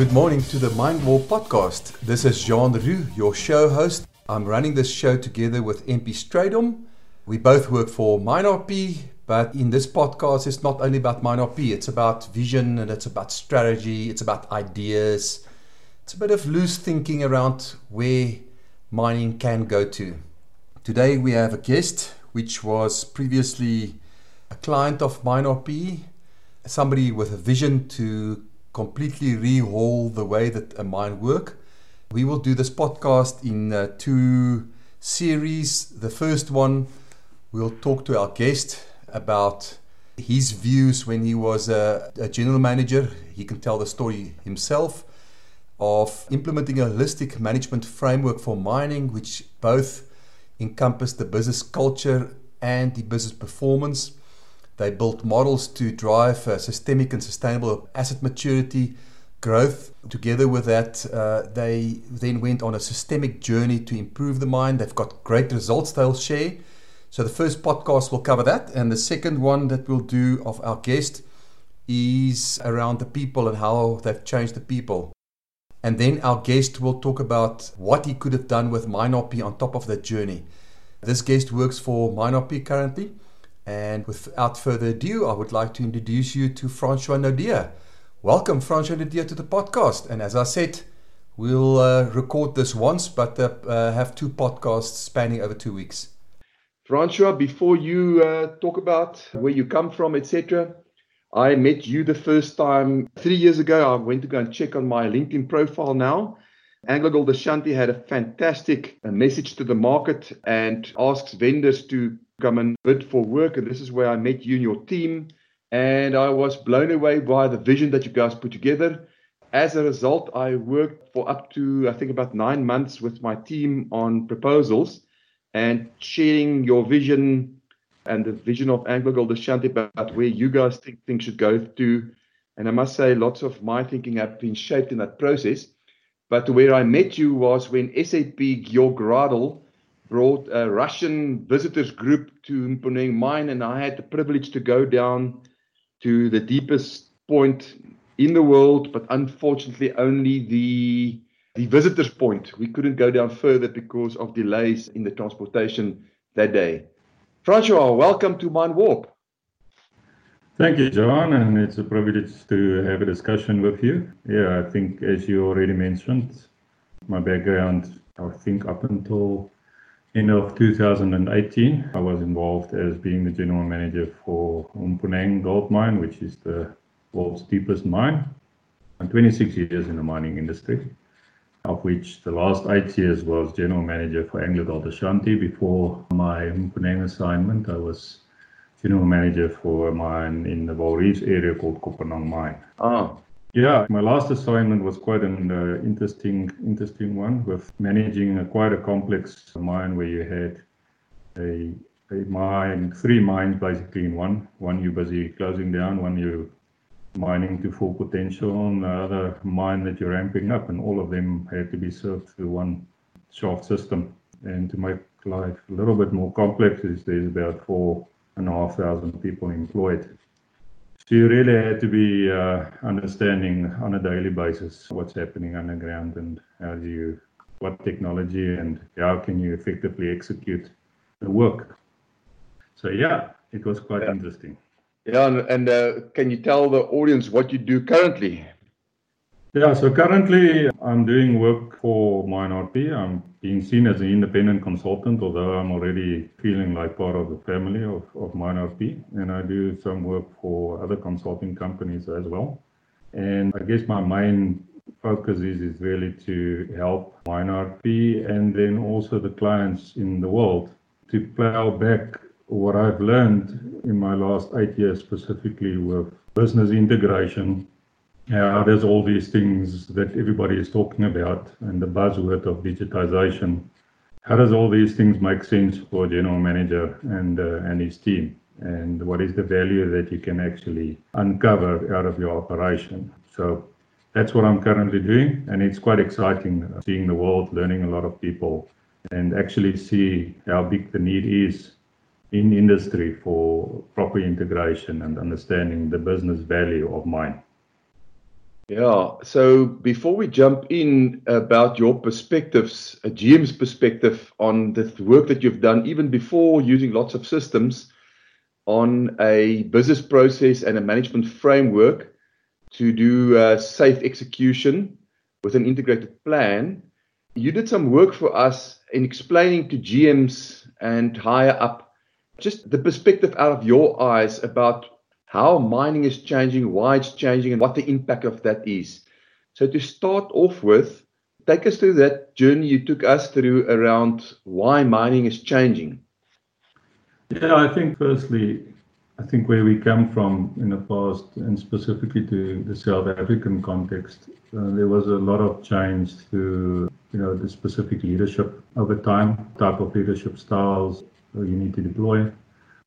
Good morning to the Mind War podcast. This is Jean Roux, your show host. I'm running this show together with MP Strydom. We both work for MineRP, but in this podcast, it's not only about MineRP, it's about vision and it's about strategy, it's about ideas. It's a bit of loose thinking around where mining can go to. Today we have a guest which was previously a client of MineRP, somebody with a vision to completely rehaul the way that a mine work. We will do this podcast in uh, two series. The first one, we'll talk to our guest about his views when he was a, a general manager. He can tell the story himself of implementing a holistic management framework for mining, which both encompass the business culture and the business performance. They built models to drive uh, systemic and sustainable asset maturity growth. Together with that, uh, they then went on a systemic journey to improve the mine. They've got great results they'll share. So the first podcast will cover that, and the second one that we'll do of our guest is around the people and how they've changed the people. And then our guest will talk about what he could have done with MineRP on top of that journey. This guest works for MineRP currently and without further ado, I would like to introduce you to Francois Naudé. Welcome, Francois Naudé, to the podcast. And as I said, we'll uh, record this once, but uh, uh, have two podcasts spanning over two weeks. Francois, before you uh, talk about where you come from, etc., I met you the first time three years ago. I went to go and check on my LinkedIn profile now. AngloGold Ashanti had a fantastic uh, message to the market and asks vendors to come and bid for work. And this is where I met you and your team. And I was blown away by the vision that you guys put together. As a result, I worked for up to, I think, about nine months with my team on proposals and sharing your vision and the vision of AngloGold Ashanti about where you guys think things should go to. And I must say, lots of my thinking have been shaped in that process. But where I met you was when SAP Georg Radl brought a Russian visitors group to Mponeng mine, and I had the privilege to go down to the deepest point in the world, but unfortunately only the the visitors point. We couldn't go down further because of delays in the transportation that day. Francois, welcome to Mine Warp. Thank you, John, and it's a privilege to have a discussion with you. Yeah, I think as you already mentioned, my background, I think up until End of 2018, I was involved as being the general manager for Mponeng Gold Mine, which is the world's deepest mine. And 26 years in the mining industry, of which the last eight years was general manager for AngloGold Ashanti. Before my Mponeng assignment, I was general manager for a mine in the Vaal area called Kopanang Mine. Ah, yeah, my last assignment was quite an uh, interesting, interesting one with managing a, quite a complex mine where you had a, a mine, three mines basically in one. One you're busy closing down, one you're mining to full potential, and the other mine that you're ramping up, and all of them had to be served through one shaft system. And to make life a little bit more complex, is there's about four and a half thousand people employed so you really had to be uh, understanding on a daily basis what's happening underground and how do you, what technology and how can you effectively execute the work. So yeah, it was quite yeah. interesting. Yeah, and, and uh, can you tell the audience what you do currently? Yeah, so currently I'm doing work for MineRP. I'm being seen as an independent consultant, although I'm already feeling like part of the family of, of MineRP. And I do some work for other consulting companies as well. And I guess my main focus is, is really to help MineRP and then also the clients in the world to plow back what I've learned in my last eight years, specifically with business integration yeah, there's all these things that everybody is talking about and the buzzword of digitization. How does all these things make sense for a general manager and uh, and his team? And what is the value that you can actually uncover out of your operation? So that's what I'm currently doing, and it's quite exciting uh, seeing the world, learning a lot of people, and actually see how big the need is in industry for proper integration and understanding the business value of mine. Yeah. So before we jump in about your perspectives, a GM's perspective on the work that you've done, even before using lots of systems on a business process and a management framework to do uh, safe execution with an integrated plan. You did some work for us in explaining to GMs and higher up just the perspective out of your eyes about how mining is changing, why it's changing, and what the impact of that is. So, to start off with, take us through that journey you took us through around why mining is changing. Yeah, I think firstly, I think where we come from in the past, and specifically to the South African context, uh, there was a lot of change to you know the specific leadership over time, type of leadership styles you need to deploy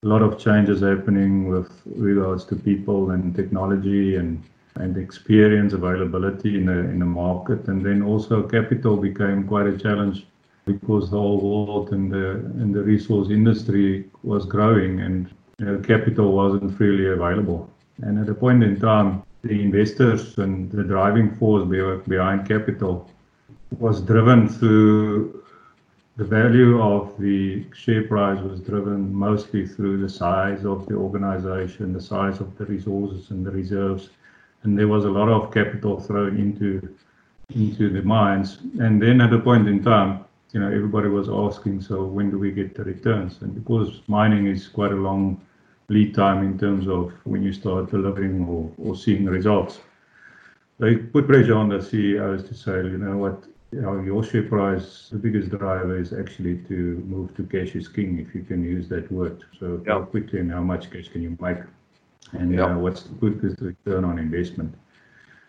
a lot of changes happening with regards to people and technology and and experience availability in the in the market. And then also capital became quite a challenge because the whole world and the and the resource industry was growing and you know, capital wasn't freely available. And at a point in time the investors and the driving force behind capital was driven through the value of the share price was driven mostly through the size of the organization, the size of the resources and the reserves, and there was a lot of capital thrown into into the mines. And then at a point in time, you know, everybody was asking, so when do we get the returns? And because mining is quite a long lead time in terms of when you start delivering or, or seeing results, they put pressure on the CEOs to say, you know what, your share price, the biggest driver is actually to move to cash is king, if you can use that word. So yeah. how quickly and how much cash can you make? And yeah. uh, what's the quickest return on investment?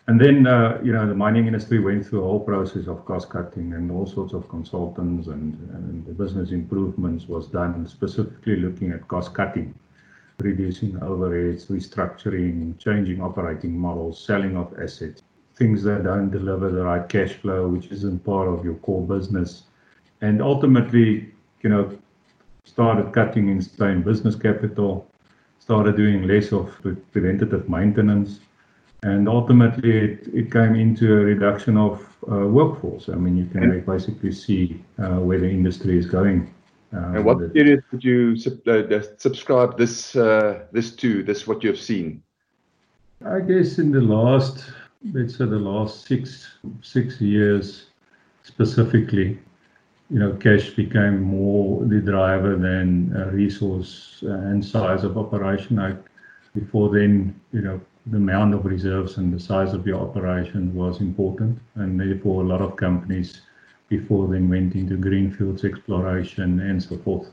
And then, uh, you know, the mining industry went through a whole process of cost cutting and all sorts of consultants and, and the business improvements was done specifically looking at cost cutting, reducing overheads, restructuring, changing operating models, selling of assets things that don't deliver the right cash flow, which isn't part of your core business. And ultimately, you know, started cutting in stone business capital, started doing less of preventative maintenance. And ultimately, it, it came into a reduction of uh, workforce. I mean, you can basically see uh, where the industry is going. Um, and what period did you sub- uh, subscribe this uh, this to? This what you have seen? I guess in the last let's say the last six six years specifically, you know, cash became more the driver than uh, resource uh, and size of operation. I, before then, you know, the amount of reserves and the size of your operation was important, and therefore a lot of companies before then went into greenfields exploration and so forth.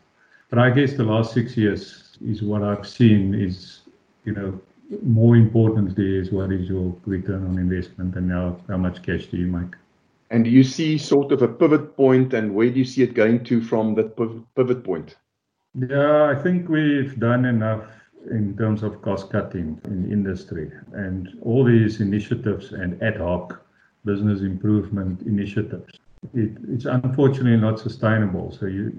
But I guess the last six years is what I've seen is, you know, more importantly is what is your return on investment and how, how much cash do you make? And do you see sort of a pivot point and where do you see it going to from that pivot point? Yeah, I think we've done enough in terms of cost cutting in industry and all these initiatives and ad hoc business improvement initiatives. It, it's unfortunately not sustainable. So you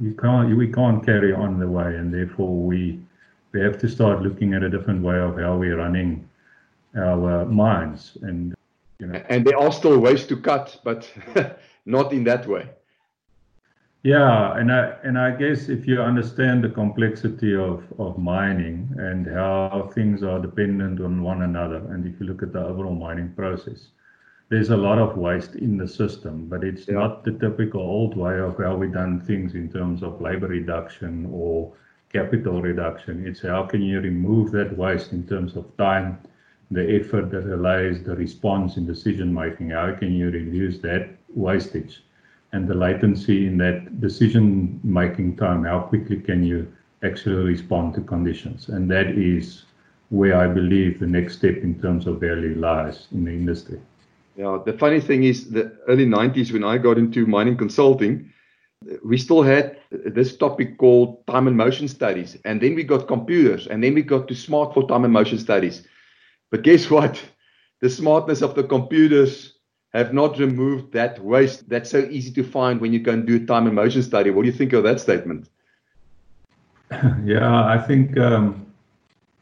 you can't we can't carry on the way, and therefore we we have to start looking at a different way of how we're running our uh, mines and you know and there are still ways to cut but not in that way yeah and i and i guess if you understand the complexity of of mining and how things are dependent on one another and if you look at the overall mining process there's a lot of waste in the system but it's yeah. not the typical old way of how we done things in terms of labor reduction or capital reduction. It's how can you remove that waste in terms of time, the effort that allows the response in decision making. How can you reduce that wastage and the latency in that decision making time? How quickly can you actually respond to conditions? And that is where I believe the next step in terms of value lies in the industry. Yeah, the funny thing is the early 90s when I got into mining consulting, we still had this topic called time and motion studies. And then we got computers, and then we got to smart for time and motion studies. But guess what? The smartness of the computers have not removed that waste that's so easy to find when you go and do a time and motion study. What do you think of that statement? Yeah, I think um,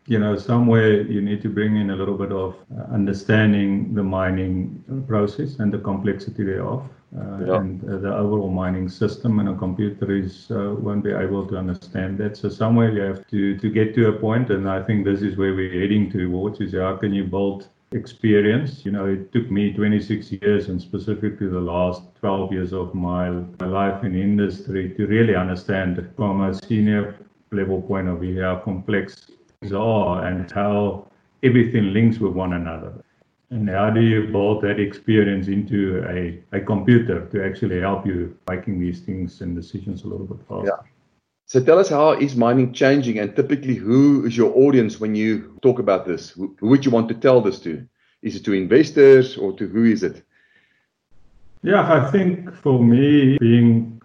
you know, somewhere you need to bring in a little bit of understanding the mining process and the complexity thereof. Uh, yeah. And uh, the overall mining system and a computer is uh, won't be able to understand that. So somewhere you have to to get to a point, and I think this is where we're heading towards: is how can you build experience. You know, it took me 26 years and specifically the last 12 years of my, my life in industry to really understand from a senior level point of view how complex things are and how everything links with one another. And how do you build that experience into a, a computer to actually help you making these things and decisions a little bit faster? Yeah. So tell us how is mining changing and typically who is your audience when you talk about this? Who, who would you want to tell this to? Is it to investors or to who is it? Yeah, I think for me, being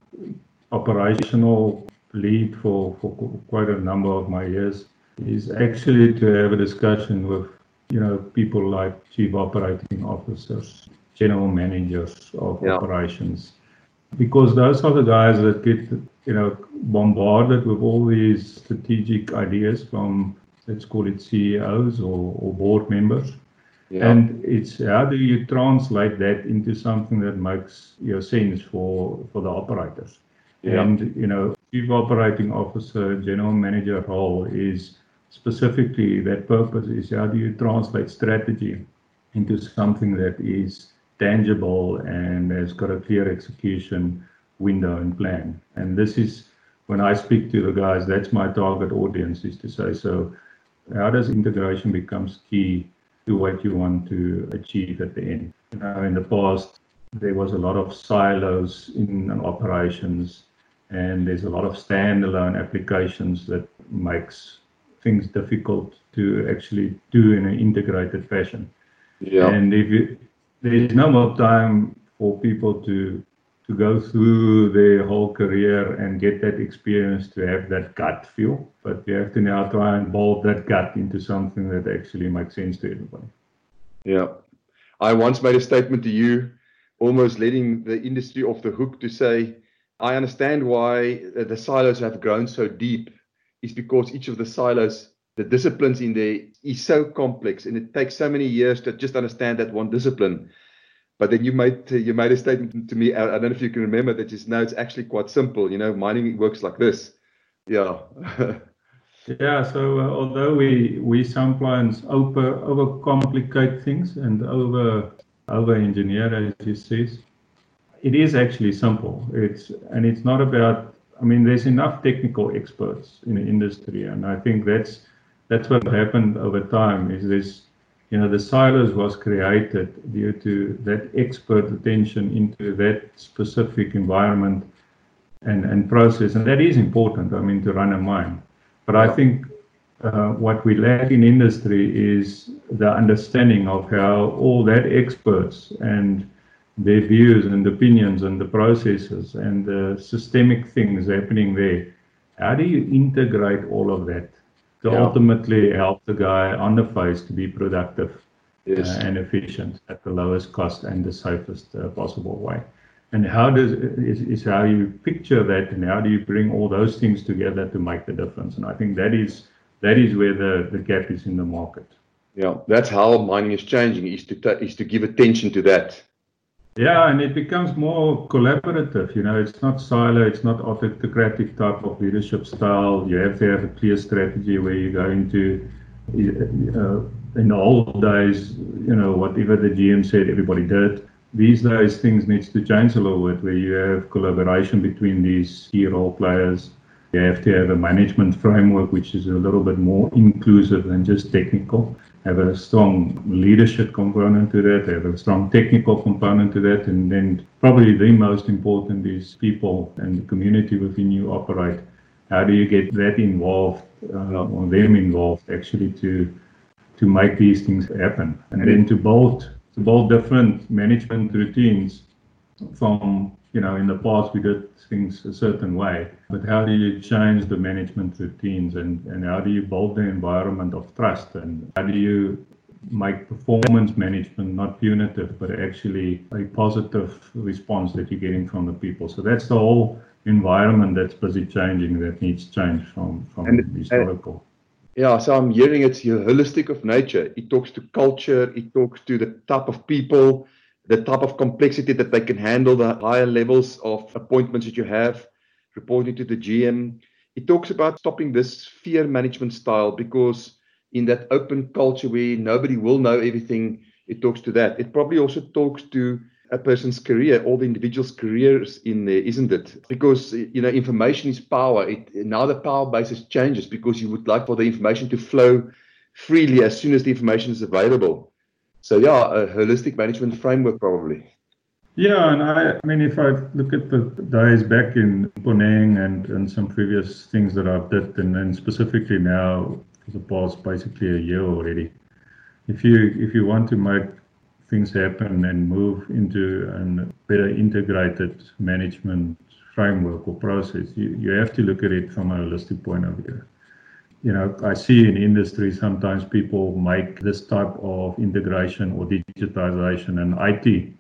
operational lead for, for quite a number of my years is actually to have a discussion with you know people like chief operating officers, general managers of yeah. operations, because those are the guys that get you know bombarded with all these strategic ideas from let's call it CEOs or, or board members. Yeah. And it's how do you translate that into something that makes your sense for for the operators? Yeah. And you know, chief operating officer, general manager role is specifically that purpose is how do you translate strategy into something that is tangible and has got a clear execution window and plan. And this is when I speak to the guys, that's my target audience is to say, so how does integration becomes key to what you want to achieve at the end? You know, in the past, there was a lot of silos in operations and there's a lot of standalone applications that makes things difficult to actually do in an integrated fashion. Yeah. And if you, there's no more time for people to to go through their whole career and get that experience to have that gut feel, but you have to now try and mold that gut into something that actually makes sense to everybody. Yeah. I once made a statement to you, almost letting the industry off the hook to say, I understand why the silos have grown so deep is because each of the silos, the disciplines in there is so complex and it takes so many years to just understand that one discipline. But then you made you made a statement to me. I don't know if you can remember that. Just now, it's actually quite simple. You know, mining works like this. Yeah. yeah. So uh, although we we sometimes over overcomplicate things and over over engineer, as you say, it is actually simple. It's and it's not about I mean, there's enough technical experts in the industry, and I think that's that's what happened over time. Is this, you know, the silos was created due to that expert attention into that specific environment and and process, and that is important. I mean, to run a mine, but I think uh, what we lack in industry is the understanding of how all that experts and their views and opinions and the processes and the systemic things happening there. How do you integrate all of that to yeah. ultimately help the guy on the face to be productive yes. uh, and efficient at the lowest cost and the safest uh, possible way? And how does is, is how you picture that, and how do you bring all those things together to make the difference? And I think that is that is where the, the gap is in the market. Yeah, that's how mining is changing. Is to is to give attention to that yeah, and it becomes more collaborative. You know, it's not silo, it's not autocratic type of leadership style. You have to have a clear strategy where you go into. Uh, in the old days, you know, whatever the GM said, everybody did. These days, things needs to change a little bit, where you have collaboration between these key role players. You have to have a management framework which is a little bit more inclusive than just technical have a strong leadership component to that, they have a strong technical component to that, and then probably the most important is people and the community within you operate. How do you get that involved uh, or them involved actually to to make these things happen, and then to build to build different management routines from you know, in the past we did things a certain way, but how do you change the management routines and, and how do you build the environment of trust and how do you make performance management not punitive, but actually a positive response that you're getting from the people. So that's the whole environment that's busy changing that needs change from, from and, historical. Yeah, so I'm hearing it's holistic of nature. It talks to culture, it talks to the type of people, the type of complexity that they can handle, the higher levels of appointments that you have, reporting to the GM. It talks about stopping this fear management style because in that open culture where nobody will know everything, it talks to that. It probably also talks to a person's career, all the individual's careers in there, isn't it? Because you know, information is power. It, now the power basis changes because you would like for the information to flow freely as soon as the information is available. So yeah, a holistic management framework probably. Yeah, and I, I mean, if I look at the days back in Mponeng and, and some previous things that I've did, and then specifically now for the past basically a year already, if you if you want to make things happen and move into a better integrated management framework or process, you, you have to look at it from a holistic point of view. You know, I see in industry sometimes people make this type of integration or digitization and IT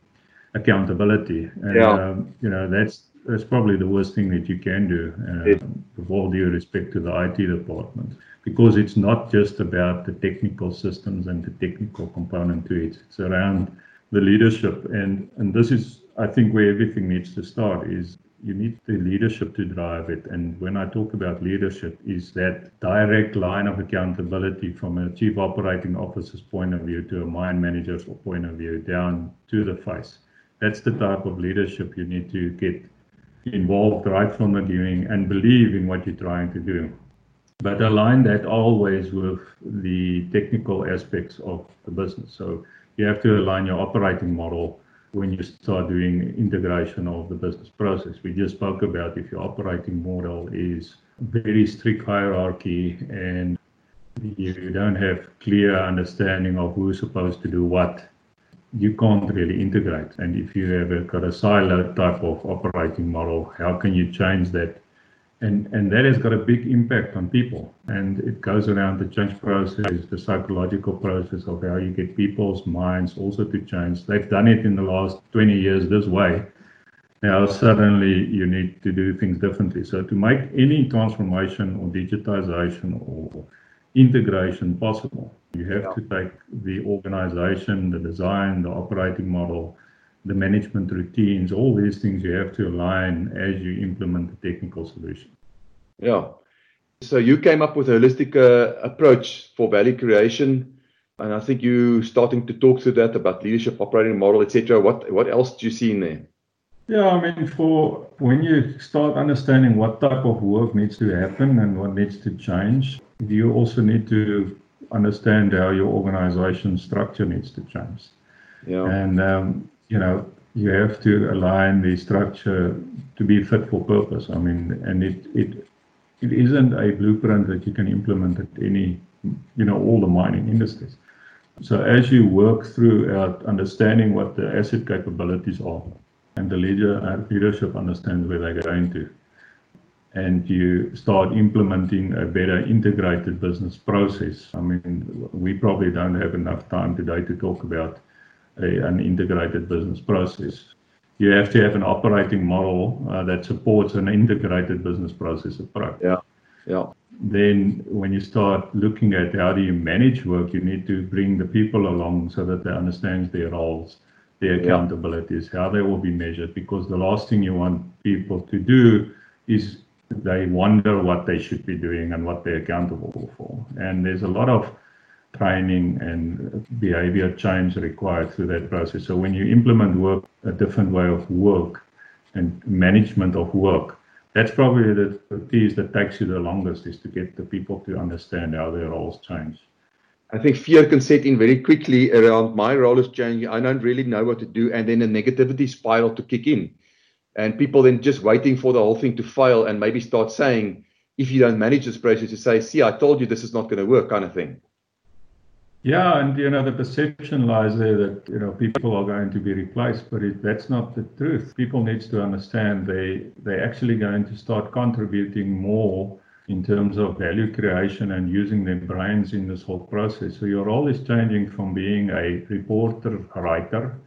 accountability. And, yeah. Um, you know, that's that's probably the worst thing that you can do, uh, with all due respect to the IT department, because it's not just about the technical systems and the technical component to it. It's around the leadership, and and this is, I think, where everything needs to start. Is you need the leadership to drive it. And when I talk about leadership, is that direct line of accountability from a chief operating officer's point of view to a mine manager's point of view down to the face. That's the type of leadership you need to get involved right from the beginning and believe in what you're trying to do. But align that always with the technical aspects of the business. So you have to align your operating model when you start doing integration of the business process. We just spoke about if your operating model is very strict hierarchy and you don't have clear understanding of who's supposed to do what you can't really integrate. And if you have a, got a silo type of operating model, how can you change that? And, and that has got a big impact on people. And it goes around the change process, the psychological process of how you get people's minds also to change. They've done it in the last 20 years this way. Now, suddenly you need to do things differently. So, to make any transformation or digitization or integration possible, you have yeah. to take the organization, the design, the operating model, the management routines, all these things you have to align as you implement the technical solution. Yeah. So you came up with a holistic uh, approach for value creation, and I think you starting to talk through that about leadership, operating model, etc. What what else do you see in there? Yeah, I mean, for when you start understanding what type of work needs to happen and what needs to change, you also need to understand how your organization structure needs to change. Yeah. And, um, you know, you have to align the structure to be fit for purpose. I mean, and it, it, it isn't a blueprint that you can implement at any, you know, all the mining industries. So as you work through out understanding what the asset capabilities are, and the leader, uh, leadership understands where they're going to, and you start implementing a better integrated business process. I mean, we probably don't have enough time today to talk about a, an integrated business process. You have to have an operating model uh, that supports an integrated business process approach. Yeah, yeah. Then, when you start looking at how do you manage work, you need to bring the people along so that they understand their roles, their accountabilities, yeah. how they will be measured. Because the last thing you want people to do is they wonder what they should be doing and what they're accountable for. And there's a lot of training and behavior change required through that process. So when you implement work, a different way of work and management of work, that's probably the piece that takes you the longest is to get the people to understand how their roles change. I think fear can set in very quickly around my role is changing. I don't really know what to do, and then a negativity spiral to kick in and people then just waiting for the whole thing to fail and maybe start saying, if you don't manage this process, you say, see, I told you this is not going to work, kind of thing. Yeah, and you know the perception lies there that you know people are going to be replaced, but it, that's not the truth. People needs to understand they they're actually going to start contributing more in terms of value creation and using their brains in this whole process. So your role is changing from being a reporter, writer,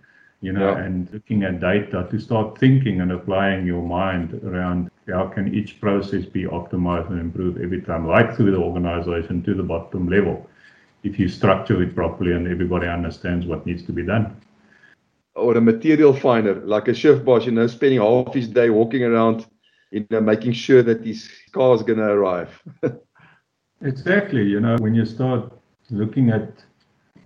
you know, yeah. and looking at data to start thinking and applying your mind around how can each process be optimized and improved every time, right through the organization to the bottom level, if you structure it properly and everybody understands what needs to be done. Or a material finder, like a shift boss, you know, spending half his day walking around, you know, making sure that his car is going to arrive. exactly. You know, when you start looking at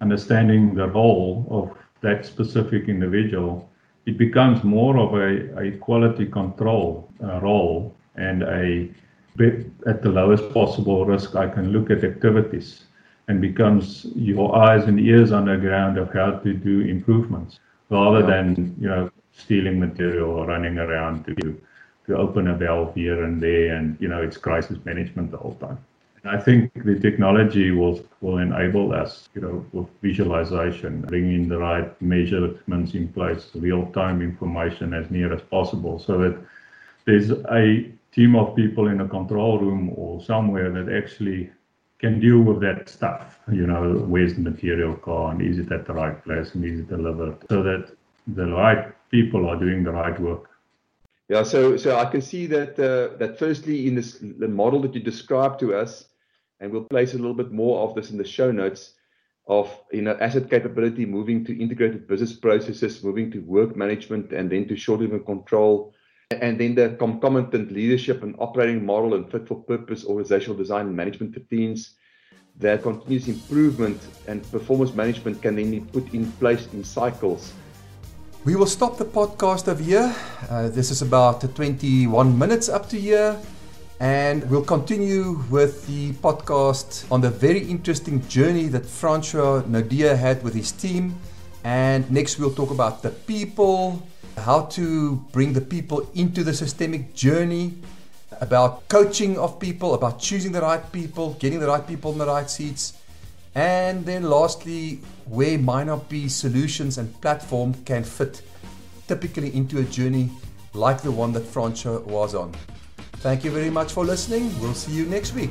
understanding the role of that specific individual, it becomes more of a, a quality control uh, role and a bit at the lowest possible risk. I can look at activities and becomes your eyes and ears on the ground of how to do improvements rather than you know stealing material or running around to to open a valve here and there and you know it's crisis management the whole time. I think the technology will will enable us, you know, with visualization, bringing the right measurements in place, real-time information as near as possible, so that there's a team of people in a control room or somewhere that actually can deal with that stuff. You know, where's the material gone? Is it at the right place and is it delivered? So that the right people are doing the right work. Yeah, so so I can see that uh, that firstly in this the model that you described to us, and we'll place a little bit more of this in the show notes of you know asset capability moving to integrated business processes, moving to work management, and then to short-term control, and then the concomitant leadership and operating model and fit for purpose organizational design and management routines. That continuous improvement and performance management can then be put in place in cycles. We will stop the podcast over here. Uh, this is about 21 minutes up to here. And we'll continue with the podcast on the very interesting journey that Francois Naudé had with his team. And next, we'll talk about the people, how to bring the people into the systemic journey, about coaching of people, about choosing the right people, getting the right people in the right seats. And then lastly, where MineRP solutions and platform can fit typically into a journey like the one that Francois was on. Thank you very much for listening. We'll see you next week.